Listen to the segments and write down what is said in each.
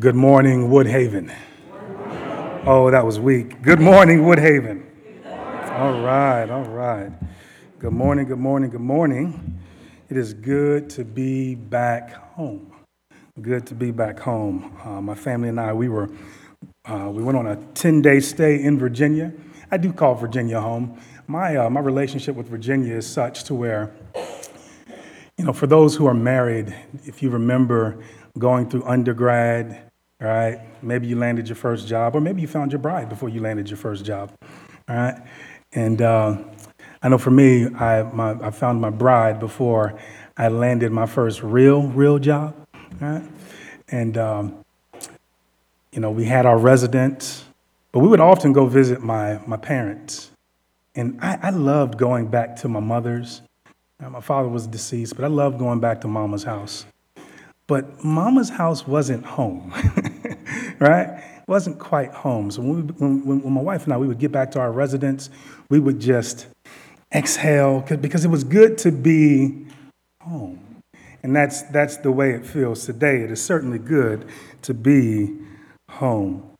Good morning, Woodhaven. Oh, that was weak. Good morning, Woodhaven. All right, all right. Good morning, good morning, good morning. It is good to be back home. Good to be back home. Uh, my family and I, we were, uh, we went on a 10 day stay in Virginia. I do call Virginia home. My, uh, my relationship with Virginia is such to where, you know, for those who are married, if you remember going through undergrad, all right, maybe you landed your first job, or maybe you found your bride before you landed your first job, all right? And uh, I know for me, I, my, I found my bride before I landed my first real, real job, all right? And, um, you know, we had our residence, but we would often go visit my, my parents. And I, I loved going back to my mother's. My father was deceased, but I loved going back to mama's house. But mama's house wasn't home, right? It wasn't quite home. So when, we, when, when, my wife and I, we would get back to our residence, we would just exhale because it was good to be home. And that's, that's the way it feels today. It is certainly good to be home.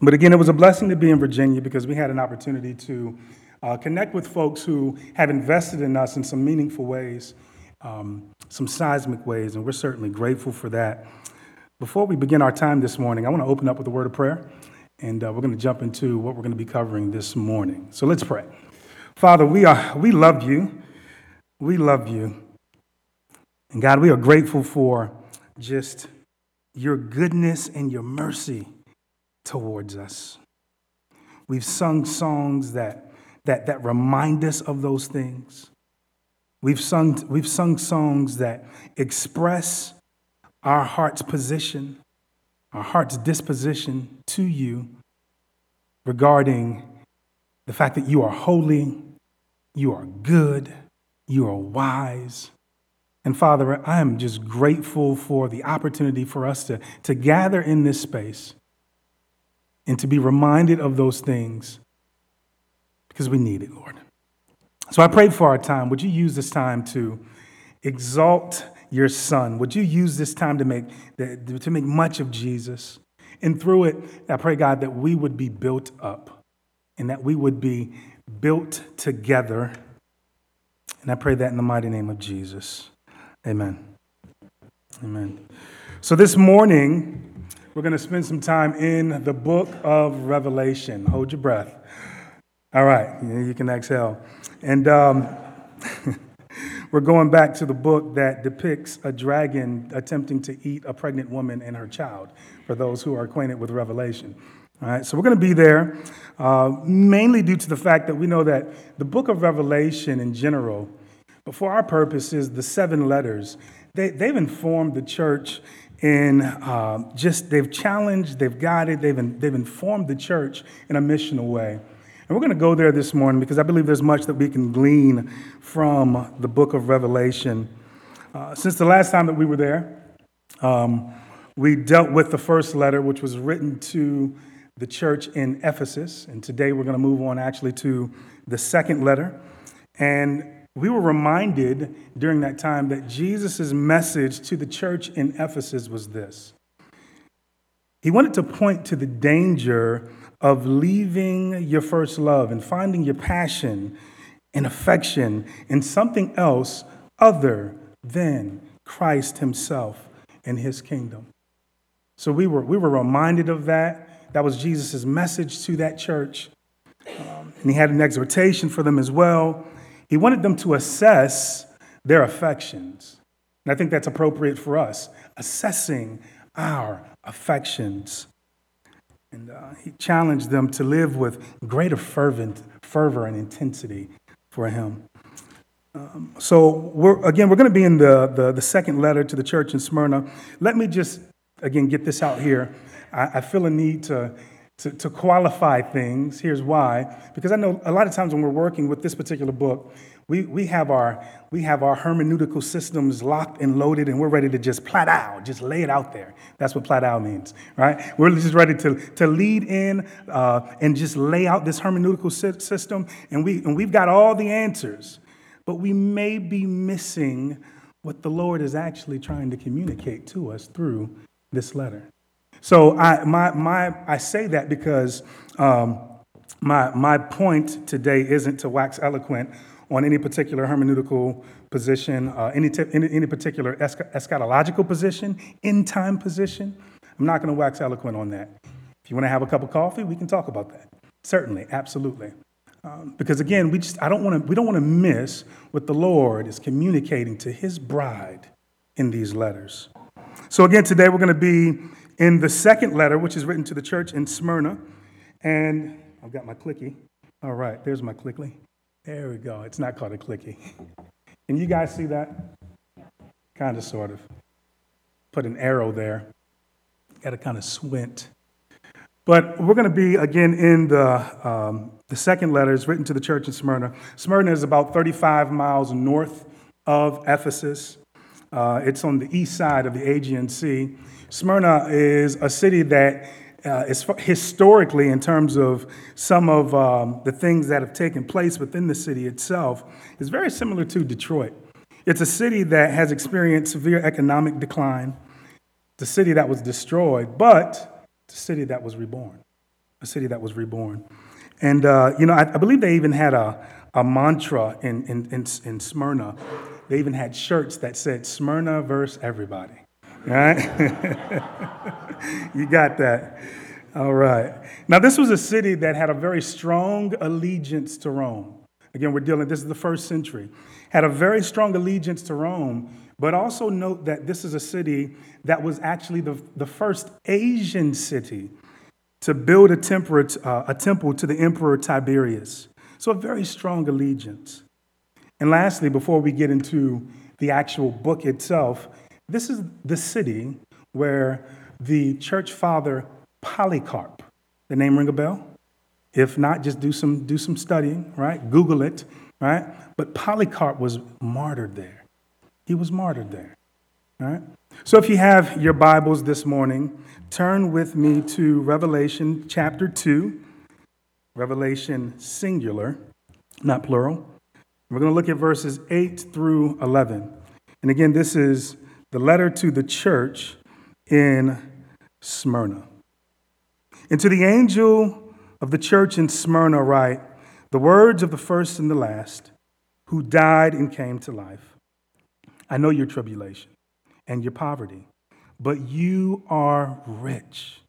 But again, it was a blessing to be in Virginia because we had an opportunity to uh, connect with folks who have invested in us in some meaningful ways um, some seismic ways, and we're certainly grateful for that. Before we begin our time this morning, I want to open up with a word of prayer, and uh, we're going to jump into what we're going to be covering this morning. So let's pray. Father, we, are, we love you. We love you. And God, we are grateful for just your goodness and your mercy towards us. We've sung songs that, that, that remind us of those things. We've sung, we've sung songs that express our heart's position, our heart's disposition to you regarding the fact that you are holy, you are good, you are wise. And Father, I am just grateful for the opportunity for us to, to gather in this space and to be reminded of those things because we need it, Lord. So I prayed for our time. Would you use this time to exalt your son? Would you use this time to make, to make much of Jesus? And through it, I pray, God, that we would be built up and that we would be built together. And I pray that in the mighty name of Jesus. Amen. Amen. So this morning, we're going to spend some time in the book of Revelation. Hold your breath. All right, you can exhale. And um, we're going back to the book that depicts a dragon attempting to eat a pregnant woman and her child, for those who are acquainted with Revelation. All right, so we're going to be there uh, mainly due to the fact that we know that the book of Revelation in general, but for our purposes, the seven letters, they, they've informed the church in uh, just, they've challenged, they've guided, they've, they've informed the church in a missional way. And we're going to go there this morning because I believe there's much that we can glean from the book of Revelation. Uh, since the last time that we were there, um, we dealt with the first letter, which was written to the church in Ephesus. And today we're going to move on actually to the second letter. And we were reminded during that time that Jesus' message to the church in Ephesus was this. He wanted to point to the danger of leaving your first love and finding your passion and affection in something else other than Christ Himself and His kingdom. So we were, we were reminded of that. That was Jesus' message to that church. Um, and He had an exhortation for them as well. He wanted them to assess their affections. And I think that's appropriate for us, assessing our affections. And uh, he challenged them to live with greater fervent, fervor and intensity for him. Um, so, we're, again, we're going to be in the, the, the, second letter to the church in Smyrna. Let me just, again, get this out here. I, I feel a need to, to, to qualify things. Here's why. Because I know a lot of times when we're working with this particular book, we, we, have our, we have our hermeneutical systems locked and loaded, and we're ready to just plat out, just lay it out there. That's what plat out means, right? We're just ready to, to lead in uh, and just lay out this hermeneutical system, and, we, and we've got all the answers. But we may be missing what the Lord is actually trying to communicate to us through this letter. So I, my, my, I say that because um, my, my point today isn't to wax eloquent on any particular hermeneutical position, uh, any, t- any, any, particular eschatological position, end time position. I'm not going to wax eloquent on that. If you want to have a cup of coffee, we can talk about that. Certainly, absolutely. Um, because again, we just I don't want to we don't want to miss what the Lord is communicating to His bride in these letters. So again, today we're going to be in the second letter, which is written to the church in Smyrna, and I've got my clicky. All right, there's my clicky. There we go. It's not called a clicky. Can you guys see that? Kind of, sort of. Put an arrow there. Got to kind of squint. But we're going to be again in the, um, the second letter. It's written to the church in Smyrna. Smyrna is about 35 miles north of Ephesus. Uh, it's on the east side of the Aegean Sea. Smyrna is a city that uh, is historically, in terms of some of um, the things that have taken place within the city itself, is very similar to Detroit. It's a city that has experienced severe economic decline. A city that was destroyed, but a city that was reborn, a city that was reborn. And, uh, you know, I, I, believe they even had a, a mantra in, in, in, in Smyrna. They even had shirts that said Smyrna versus everybody, right? you got that. All right. Now, this was a city that had a very strong allegiance to Rome. Again, we're dealing, this is the first century. Had a very strong allegiance to Rome, but also note that this is a city that was actually the, the first Asian city to build a, temperate, uh, a temple to the Emperor Tiberius. So, a very strong allegiance. And lastly, before we get into the actual book itself, this is the city where the church father Polycarp, the name ring a bell? If not, just do some, do some studying, right? Google it, right? But Polycarp was martyred there. He was martyred there. right? So if you have your Bibles this morning, turn with me to Revelation chapter 2, Revelation singular, not plural. We're going to look at verses 8 through 11. And again, this is the letter to the church in Smyrna. And to the angel of the church in Smyrna, write the words of the first and the last, who died and came to life. I know your tribulation and your poverty, but you are rich.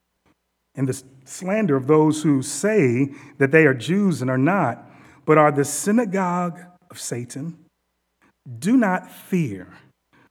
And the slander of those who say that they are Jews and are not, but are the synagogue of Satan. Do not fear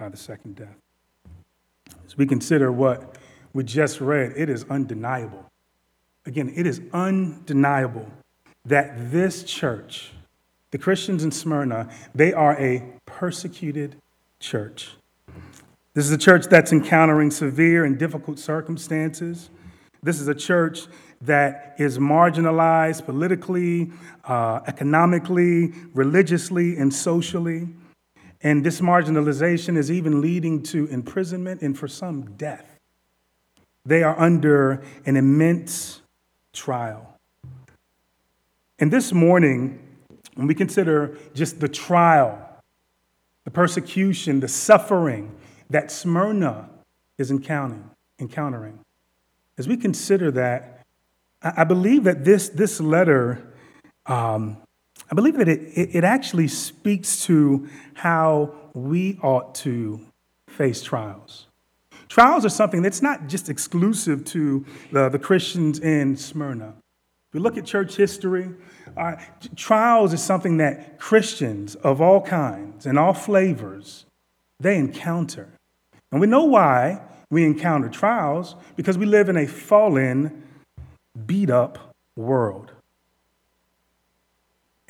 By the second death. As we consider what we just read, it is undeniable. Again, it is undeniable that this church, the Christians in Smyrna, they are a persecuted church. This is a church that's encountering severe and difficult circumstances. This is a church that is marginalized politically, uh, economically, religiously, and socially. And this marginalization is even leading to imprisonment and, for some, death. They are under an immense trial. And this morning, when we consider just the trial, the persecution, the suffering that Smyrna is encountering, encountering. As we consider that, I believe that this, this letter, um, I believe that it, it actually speaks to how we ought to face trials. Trials are something that's not just exclusive to the, the Christians in Smyrna. If we look at church history, uh, trials is something that Christians of all kinds and all flavors, they encounter. And we know why we encounter trials, because we live in a fallen, beat up world.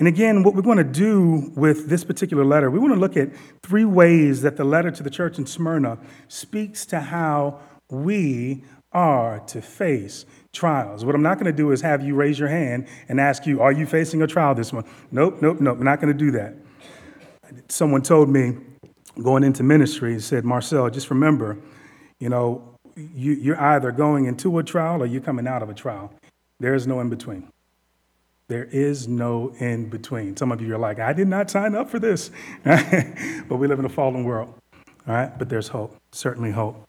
And again, what we're going to do with this particular letter, we want to look at three ways that the letter to the church in Smyrna speaks to how we are to face trials. What I'm not going to do is have you raise your hand and ask you, Are you facing a trial this month? Nope, nope, nope. I'm not going to do that. Someone told me going into ministry, he said, Marcel, just remember, you know, you, you're either going into a trial or you're coming out of a trial. There is no in between. There is no in between. Some of you are like, I did not sign up for this. but we live in a fallen world. All right? But there's hope, certainly hope.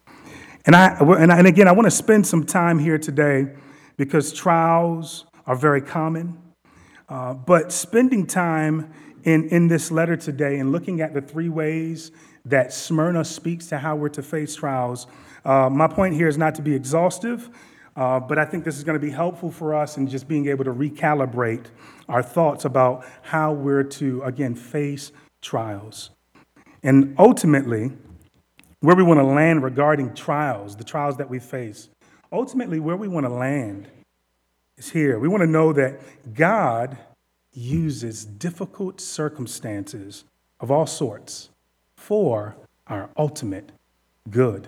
And, I, and again, I want to spend some time here today because trials are very common. Uh, but spending time in, in this letter today and looking at the three ways that Smyrna speaks to how we're to face trials, uh, my point here is not to be exhaustive, uh, but I think this is going to be helpful for us in just being able to recalibrate our thoughts about how we're to, again, face trials. And ultimately, where we want to land regarding trials, the trials that we face, ultimately, where we want to land is here. We want to know that God uses difficult circumstances of all sorts for our ultimate good.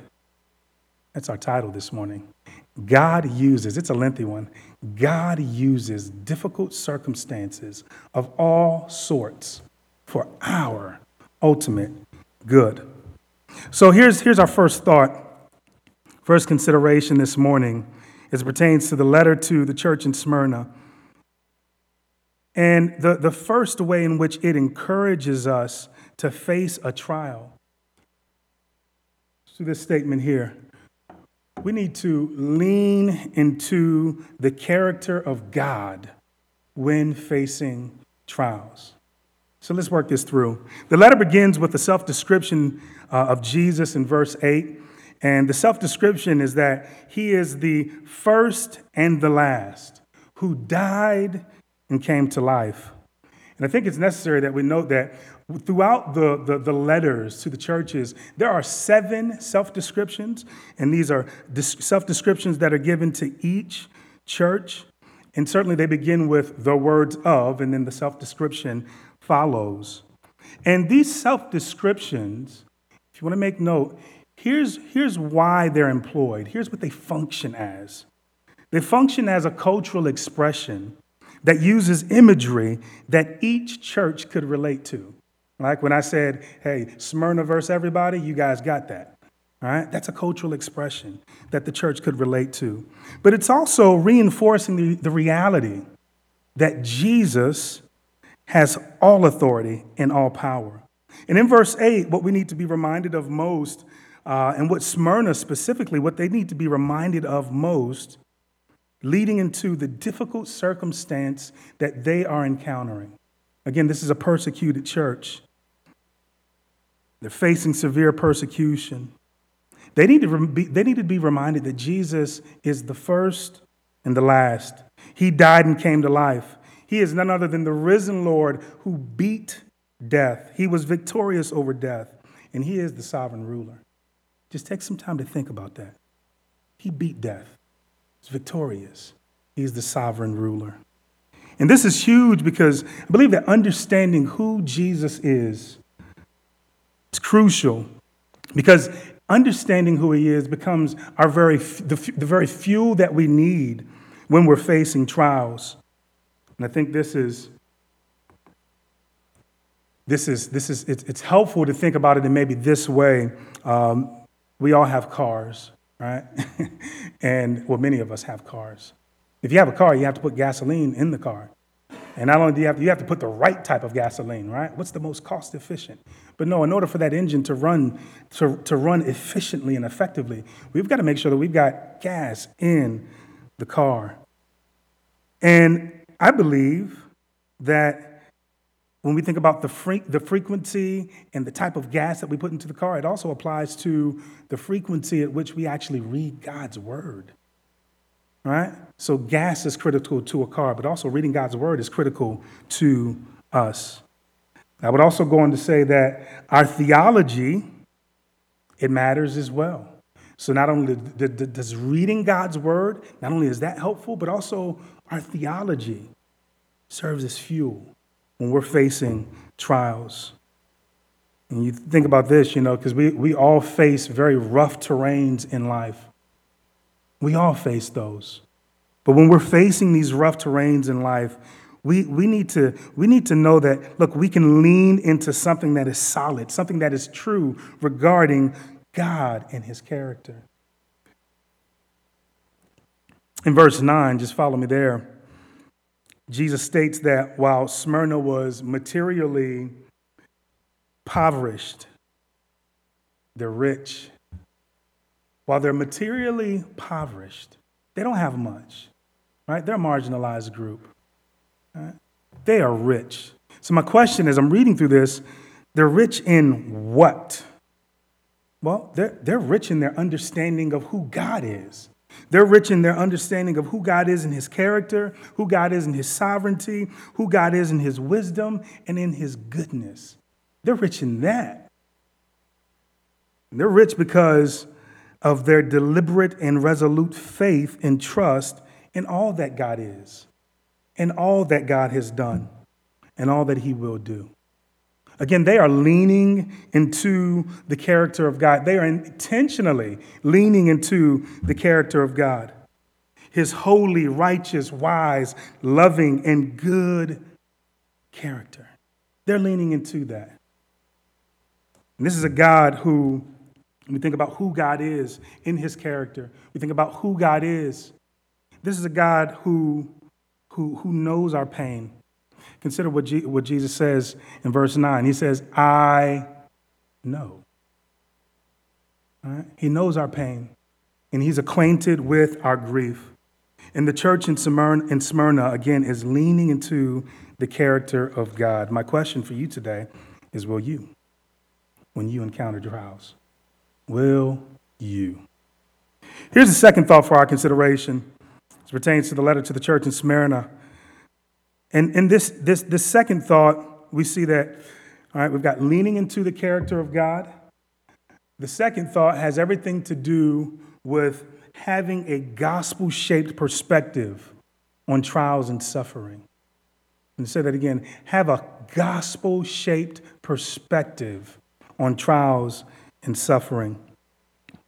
That's our title this morning. God uses, it's a lengthy one, God uses difficult circumstances of all sorts for our ultimate good. So here's, here's our first thought, first consideration this morning as it pertains to the letter to the church in Smyrna. And the, the first way in which it encourages us to face a trial. See this statement here. We need to lean into the character of God when facing trials. So let's work this through. The letter begins with a self description uh, of Jesus in verse 8. And the self description is that he is the first and the last who died and came to life. And I think it's necessary that we note that throughout the, the, the letters to the churches, there are seven self descriptions, and these are self descriptions that are given to each church. And certainly they begin with the words of, and then the self description follows. And these self descriptions, if you want to make note, here's, here's why they're employed. Here's what they function as they function as a cultural expression that uses imagery that each church could relate to. Like when I said, hey, Smyrna verse everybody, you guys got that. All right? That's a cultural expression that the church could relate to. But it's also reinforcing the, the reality that Jesus has all authority and all power. And in verse 8, what we need to be reminded of most, uh, and what Smyrna specifically, what they need to be reminded of most, leading into the difficult circumstance that they are encountering. Again, this is a persecuted church. They're facing severe persecution. They need, to be, they need to be reminded that Jesus is the first and the last. He died and came to life. He is none other than the risen Lord who beat death. He was victorious over death, and He is the sovereign ruler. Just take some time to think about that. He beat death. He's victorious. He's the sovereign ruler. And this is huge because I believe that understanding who Jesus is is crucial because understanding who he is becomes our very, the, the very fuel that we need when we're facing trials. And I think this is this is this is it's, it's helpful to think about it in maybe this way. Um, we all have cars right? and well, many of us have cars. If you have a car, you have to put gasoline in the car. And not only do you have to, you have to put the right type of gasoline, right? What's the most cost efficient? But no, in order for that engine to run, to, to run efficiently and effectively, we've got to make sure that we've got gas in the car. And I believe that when we think about the, fre- the frequency and the type of gas that we put into the car, it also applies to the frequency at which we actually read God's word. Right? So, gas is critical to a car, but also reading God's word is critical to us. I would also go on to say that our theology, it matters as well. So, not only does reading God's word, not only is that helpful, but also our theology serves as fuel when we're facing trials. And you think about this, you know, because we, we all face very rough terrains in life. We all face those. But when we're facing these rough terrains in life, we, we, need to, we need to know that, look, we can lean into something that is solid, something that is true regarding God and his character. In verse 9, just follow me there, Jesus states that while Smyrna was materially impoverished, they're rich. While they're materially impoverished, they don't have much, right? They're a marginalized group. Right? They are rich. So, my question is I'm reading through this, they're rich in what? Well, they're, they're rich in their understanding of who God is. They're rich in their understanding of who God is in his character, who God is in his sovereignty, who God is in his wisdom, and in his goodness. They're rich in that. And they're rich because of their deliberate and resolute faith and trust in all that God is, and all that God has done, and all that he will do. Again, they are leaning into the character of God. They are intentionally leaning into the character of God. His holy, righteous, wise, loving, and good character. They're leaning into that. And this is a God who, we think about who God is in his character, we think about who God is. This is a God who, who, who knows our pain. Consider what, what Jesus says in verse 9. He says, I know. Right? He knows our pain, and he's acquainted with our grief. And the church in Smyrna, in Smyrna, again, is leaning into the character of God. My question for you today is Will you, when you encounter trials? Will you? Here's the second thought for our consideration. It pertains to the letter to the church in Smyrna. And in this, this, this second thought, we see that, all right, we've got leaning into the character of God. The second thought has everything to do with having a gospel shaped perspective on trials and suffering. And say that again have a gospel shaped perspective on trials and suffering.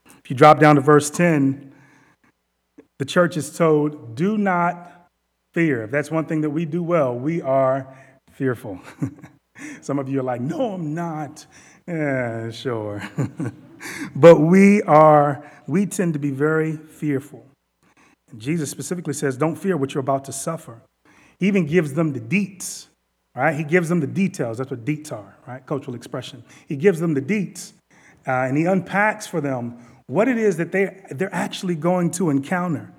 If you drop down to verse 10, the church is told, Do not fear. If that's one thing that we do well, we are fearful. Some of you are like, no, I'm not. Yeah, sure. but we are, we tend to be very fearful. And Jesus specifically says, don't fear what you're about to suffer. He even gives them the deets, right? He gives them the details. That's what deets are, right? Cultural expression. He gives them the deets, uh, and he unpacks for them what it is that they, they're actually going to encounter.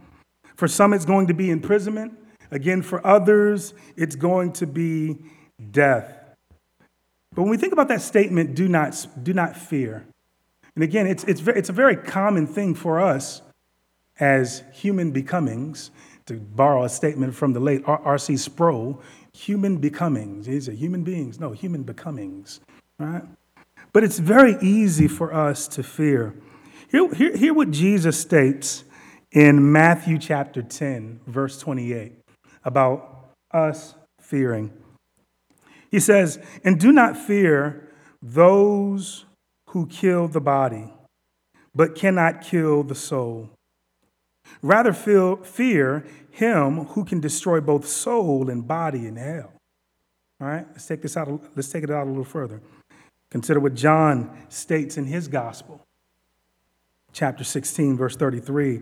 For some, it's going to be imprisonment. Again, for others, it's going to be death. But when we think about that statement, do not, do not fear, and again, it's, it's, it's a very common thing for us as human becomings, to borrow a statement from the late R.C. Sproul, human becomings. These are human beings, no, human becomings, right? But it's very easy for us to fear. Hear, hear, hear what Jesus states in Matthew chapter 10, verse 28 about us fearing. He says, And do not fear those who kill the body, but cannot kill the soul. Rather, fear him who can destroy both soul and body in hell. All right, let's take this out. Let's take it out a little further. Consider what John states in his gospel, chapter 16, verse 33.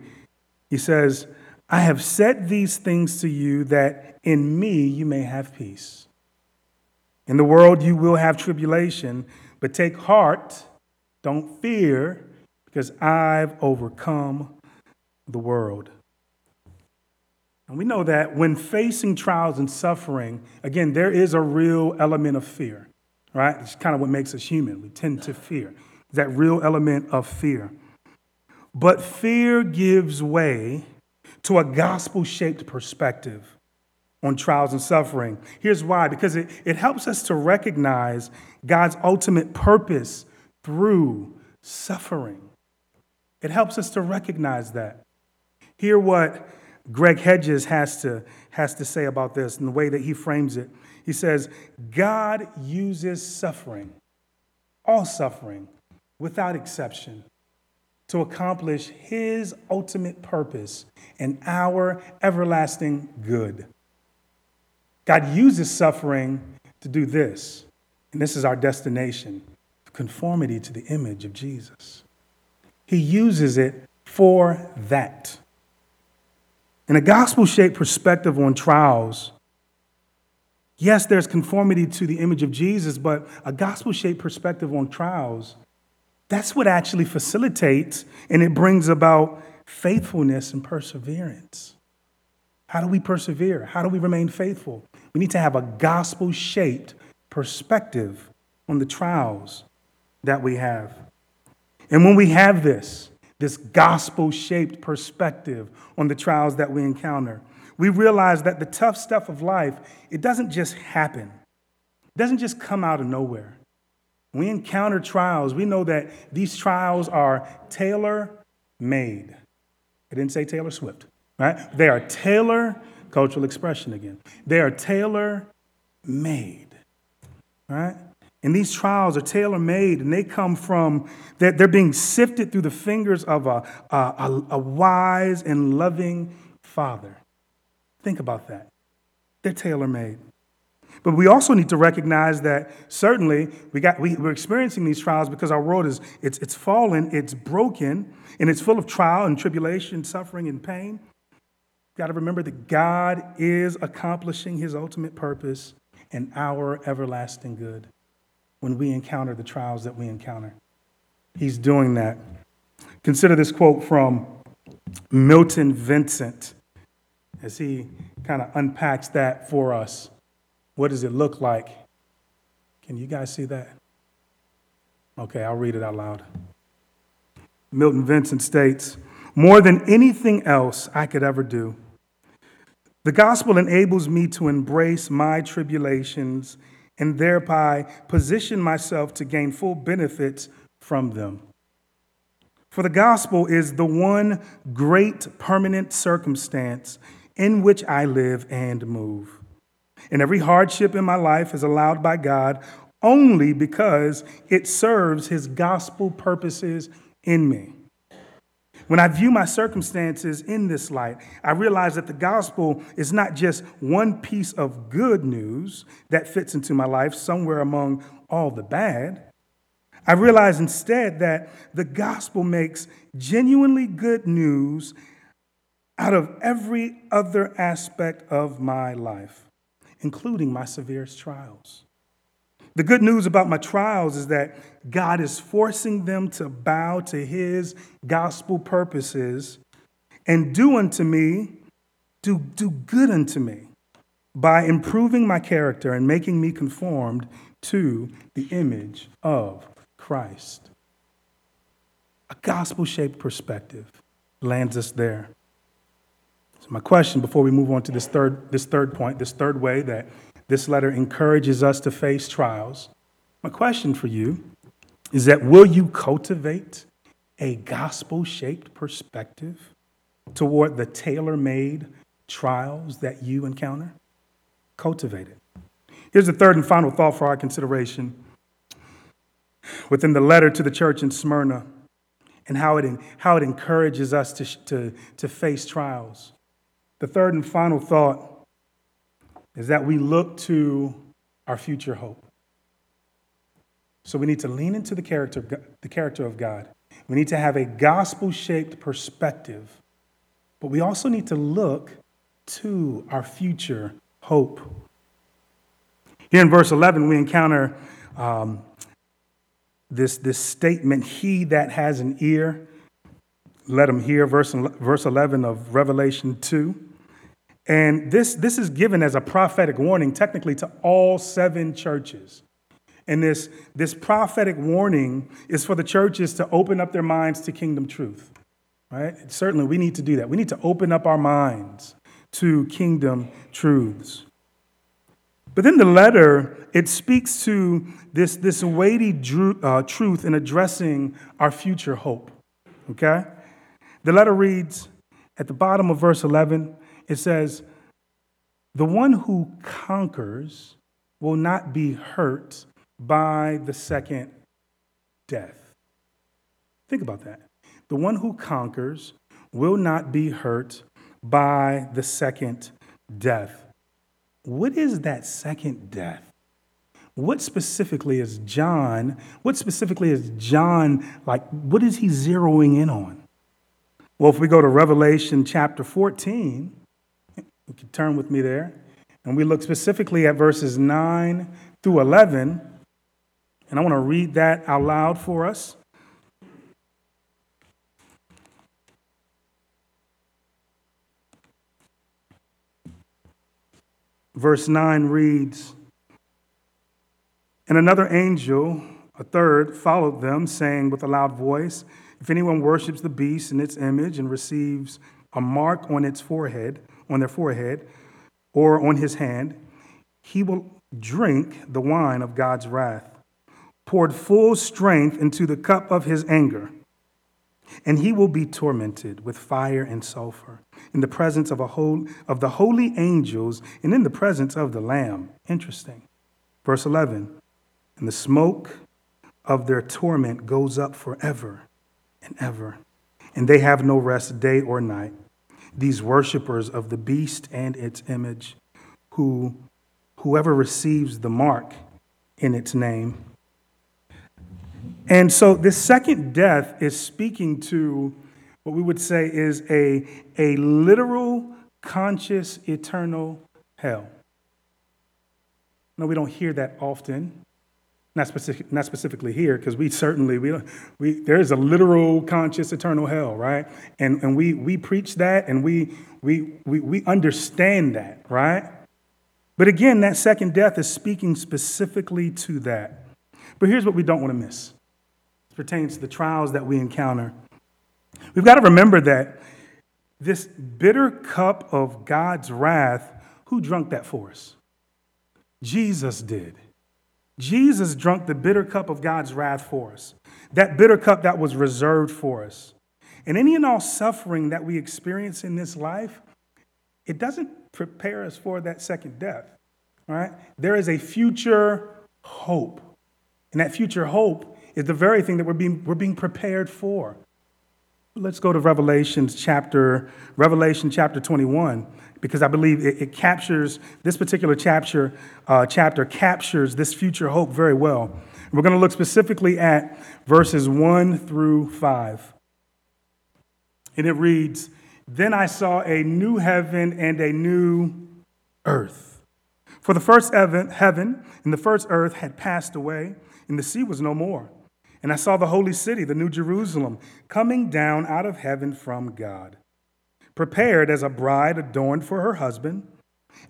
He says, I have said these things to you that in me you may have peace. In the world you will have tribulation, but take heart, don't fear, because I've overcome the world. And we know that when facing trials and suffering, again, there is a real element of fear, right? It's kind of what makes us human. We tend to fear. That real element of fear. But fear gives way to a gospel shaped perspective on trials and suffering. Here's why because it, it helps us to recognize God's ultimate purpose through suffering. It helps us to recognize that. Hear what Greg Hedges has to, has to say about this and the way that he frames it. He says, God uses suffering, all suffering, without exception, to accomplish his ultimate purpose and our everlasting good. God uses suffering to do this, and this is our destination conformity to the image of Jesus. He uses it for that. In a gospel shaped perspective on trials, yes, there's conformity to the image of Jesus, but a gospel shaped perspective on trials, that's what actually facilitates and it brings about faithfulness and perseverance. How do we persevere? How do we remain faithful? We need to have a gospel shaped perspective on the trials that we have. And when we have this, this gospel shaped perspective on the trials that we encounter, we realize that the tough stuff of life, it doesn't just happen. It doesn't just come out of nowhere. We encounter trials, we know that these trials are tailor made. I didn't say Taylor Swift, right? They are tailor, cultural expression again. They are tailor made, right? And these trials are tailor made and they come from, they're, they're being sifted through the fingers of a, a, a wise and loving father. Think about that. They're tailor made. But we also need to recognize that certainly we got, we, we're experiencing these trials because our world is it's, it's fallen, it's broken, and it's full of trial and tribulation, suffering and pain. We've got to remember that God is accomplishing his ultimate purpose and our everlasting good when we encounter the trials that we encounter. He's doing that. Consider this quote from Milton Vincent as he kind of unpacks that for us. What does it look like? Can you guys see that? Okay, I'll read it out loud. Milton Vincent states More than anything else I could ever do, the gospel enables me to embrace my tribulations and thereby position myself to gain full benefits from them. For the gospel is the one great permanent circumstance in which I live and move. And every hardship in my life is allowed by God only because it serves his gospel purposes in me. When I view my circumstances in this light, I realize that the gospel is not just one piece of good news that fits into my life somewhere among all the bad. I realize instead that the gospel makes genuinely good news out of every other aspect of my life, including my severest trials. The good news about my trials is that God is forcing them to bow to his gospel purposes and do unto me, do, do good unto me by improving my character and making me conformed to the image of Christ. A gospel shaped perspective lands us there. So, my question before we move on to this third, this third point, this third way that this letter encourages us to face trials. My question for you is that will you cultivate a gospel shaped perspective toward the tailor made trials that you encounter? Cultivate it. Here's the third and final thought for our consideration within the letter to the church in Smyrna and how it, how it encourages us to, to, to face trials. The third and final thought is that we look to our future hope. So we need to lean into the character, the character of God. We need to have a gospel shaped perspective, but we also need to look to our future hope. Here in verse 11, we encounter um, this, this statement He that has an ear, let him hear, verse, verse 11 of Revelation 2. And this, this is given as a prophetic warning, technically, to all seven churches. And this, this prophetic warning is for the churches to open up their minds to kingdom truth. Right? Certainly, we need to do that. We need to open up our minds to kingdom truths. But then the letter, it speaks to this, this weighty dru- uh, truth in addressing our future hope. Okay? The letter reads at the bottom of verse 11 it says, The one who conquers will not be hurt by the second death. Think about that. the one who conquers, will not be hurt by the second death. What is that second death? What specifically is John, what specifically is John like, what is he zeroing in on? Well, if we go to Revelation chapter 14, you can turn with me there, and we look specifically at verses 9 through 11, and I want to read that out loud for us. Verse 9 reads, And another angel, a third, followed them, saying with a loud voice, If anyone worships the beast and its image and receives a mark on its forehead, on their forehead, or on his hand, he will drink the wine of God's wrath, poured full strength into the cup of his anger. And he will be tormented with fire and sulfur in the presence of, a whole, of the holy angels and in the presence of the Lamb. Interesting. Verse 11 And the smoke of their torment goes up forever and ever, and they have no rest day or night. These worshippers of the beast and its image, who whoever receives the mark in its name. And so this second death is speaking to what we would say is a, a literal, conscious, eternal hell. No, we don't hear that often. Not, specific, not specifically here, because we certainly, we, we, there is a literal, conscious, eternal hell, right? And, and we, we preach that and we, we, we, we understand that, right? But again, that second death is speaking specifically to that. But here's what we don't want to miss it pertains to the trials that we encounter We've got to remember that this bitter cup of God's wrath, who drunk that for us? Jesus did. Jesus drunk the bitter cup of God's wrath for us. That bitter cup that was reserved for us. And any and all suffering that we experience in this life, it doesn't prepare us for that second death. Right? There is a future hope. And that future hope is the very thing that we're being, we're being prepared for. Let's go to Revelation chapter, Revelation chapter 21, because I believe it, it captures, this particular chapter, uh, chapter captures this future hope very well. We're going to look specifically at verses 1 through 5. And it reads, Then I saw a new heaven and a new earth. For the first heaven and the first earth had passed away, and the sea was no more. And I saw the holy city, the new Jerusalem, coming down out of heaven from God, prepared as a bride adorned for her husband.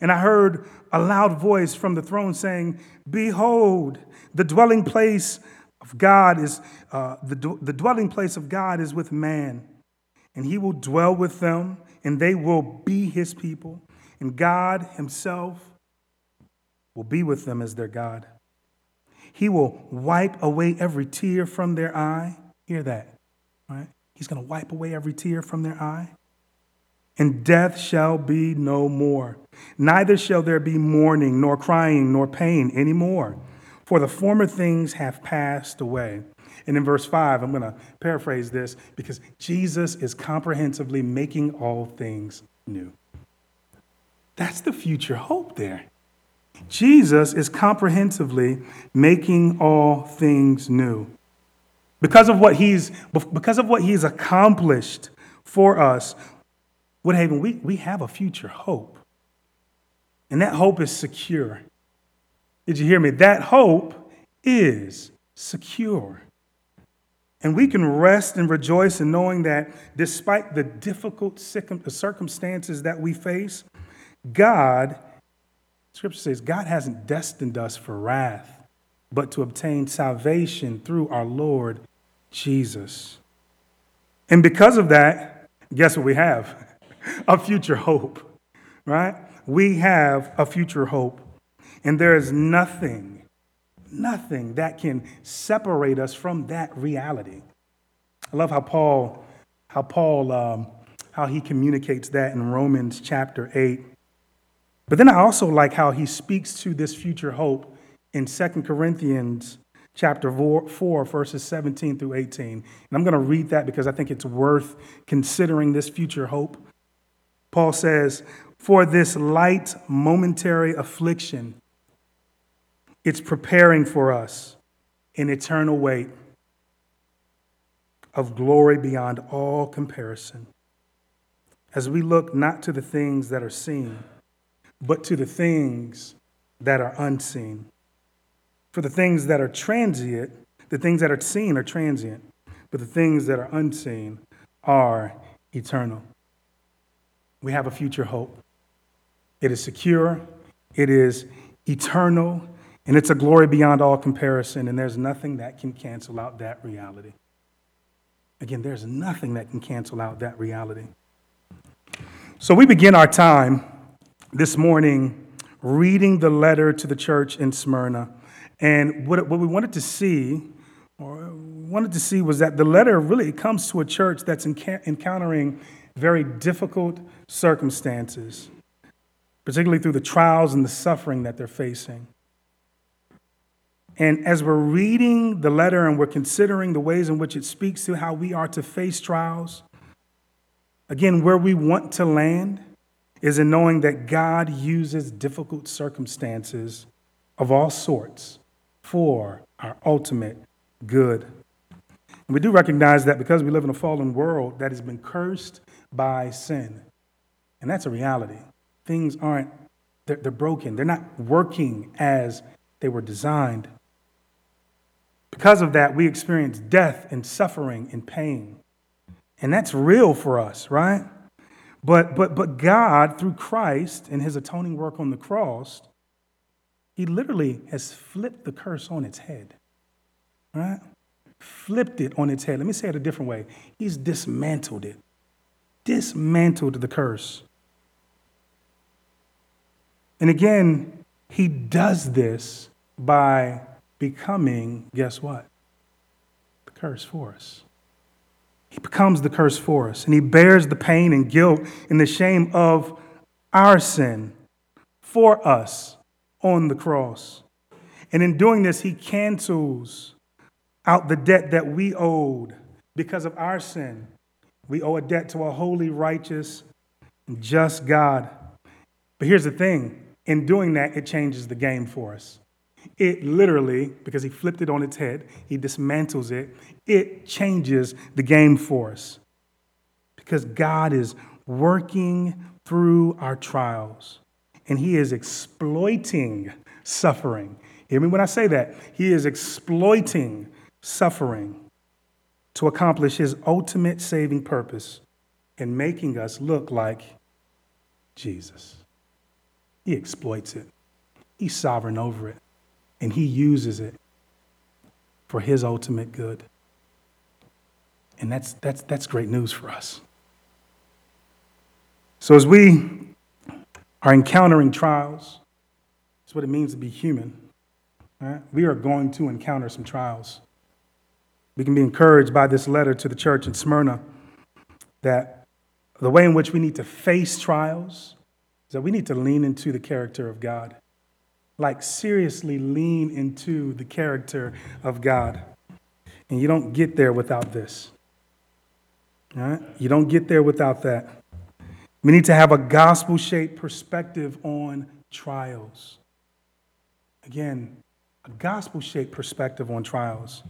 And I heard a loud voice from the throne saying, Behold, the dwelling place of God is uh, the, the dwelling place of God is with man, and he will dwell with them, and they will be his people, and God himself will be with them as their God. He will wipe away every tear from their eye. Hear that, right? He's going to wipe away every tear from their eye. And death shall be no more. Neither shall there be mourning, nor crying, nor pain anymore, for the former things have passed away. And in verse 5, I'm going to paraphrase this because Jesus is comprehensively making all things new. That's the future hope there. Jesus is comprehensively making all things new. Because of what he's, because of what he's accomplished for us, Woodhaven, we, we have a future hope. And that hope is secure. Did you hear me? That hope is secure. And we can rest and rejoice in knowing that despite the difficult circumstances that we face, God Scripture says God hasn't destined us for wrath, but to obtain salvation through our Lord Jesus. And because of that, guess what we have? a future hope, right? We have a future hope. And there is nothing, nothing that can separate us from that reality. I love how Paul, how Paul, um, how he communicates that in Romans chapter 8 but then I also like how he speaks to this future hope in 2 Corinthians chapter 4, verses 17 through 18. And I'm going to read that because I think it's worth considering this future hope. Paul says, For this light momentary affliction, it's preparing for us an eternal weight of glory beyond all comparison. As we look not to the things that are seen, but to the things that are unseen. For the things that are transient, the things that are seen are transient, but the things that are unseen are eternal. We have a future hope. It is secure, it is eternal, and it's a glory beyond all comparison, and there's nothing that can cancel out that reality. Again, there's nothing that can cancel out that reality. So we begin our time this morning reading the letter to the church in Smyrna. And what, what we wanted to see, or wanted to see, was that the letter really comes to a church that's encountering very difficult circumstances, particularly through the trials and the suffering that they're facing. And as we're reading the letter and we're considering the ways in which it speaks to how we are to face trials, again, where we want to land is in knowing that God uses difficult circumstances of all sorts for our ultimate good. And we do recognize that because we live in a fallen world that has been cursed by sin. And that's a reality. Things aren't, they're, they're broken, they're not working as they were designed. Because of that, we experience death and suffering and pain. And that's real for us, right? But, but, but God, through Christ and his atoning work on the cross, he literally has flipped the curse on its head, right? Flipped it on its head. Let me say it a different way. He's dismantled it, dismantled the curse. And again, he does this by becoming, guess what? The curse for us. He becomes the curse for us, and he bears the pain and guilt and the shame of our sin for us on the cross. And in doing this, he cancels out the debt that we owed because of our sin. We owe a debt to a holy, righteous, just God. But here's the thing in doing that, it changes the game for us. It literally, because he flipped it on its head, he dismantles it, it changes the game for us. Because God is working through our trials and he is exploiting suffering. Hear me when I say that. He is exploiting suffering to accomplish his ultimate saving purpose in making us look like Jesus. He exploits it, he's sovereign over it and he uses it for his ultimate good. And that's, that's, that's great news for us. So, as we are encountering trials, that's what it means to be human. Right? We are going to encounter some trials. We can be encouraged by this letter to the church in Smyrna that the way in which we need to face trials is that we need to lean into the character of God like seriously lean into the character of God. And you don't get there without this. All right? You don't get there without that. We need to have a gospel shaped perspective on trials. Again, a gospel shaped perspective on trials.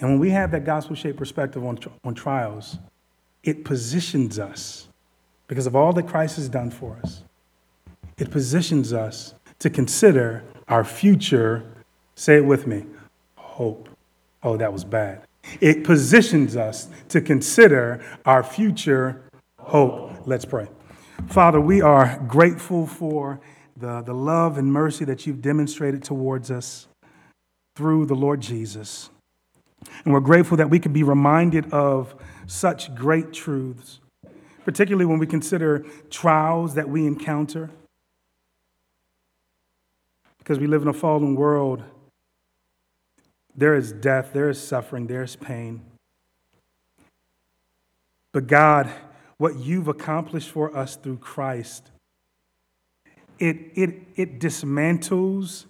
And when we have that gospel shaped perspective on, on trials, it positions us, because of all that Christ has done for us, it positions us to consider our future, say it with me, hope. Oh, that was bad. It positions us to consider our future hope. Let's pray. Father, we are grateful for the, the love and mercy that you've demonstrated towards us through the Lord Jesus. And we're grateful that we can be reminded of such great truths, particularly when we consider trials that we encounter because we live in a fallen world. There is death, there is suffering, there is pain. But God, what you've accomplished for us through Christ, it, it, it dismantles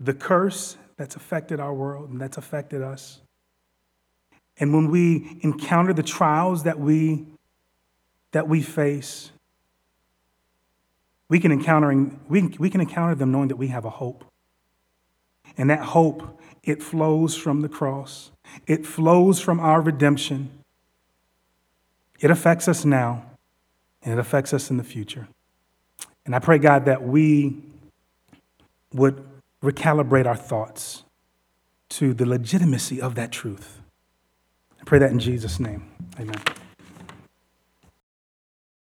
the curse that's affected our world and that's affected us. And when we encounter the trials that we, that we face, we can, encountering, we, we can encounter them knowing that we have a hope. And that hope, it flows from the cross. It flows from our redemption. It affects us now, and it affects us in the future. And I pray, God, that we would recalibrate our thoughts to the legitimacy of that truth. I pray that in Jesus' name. Amen.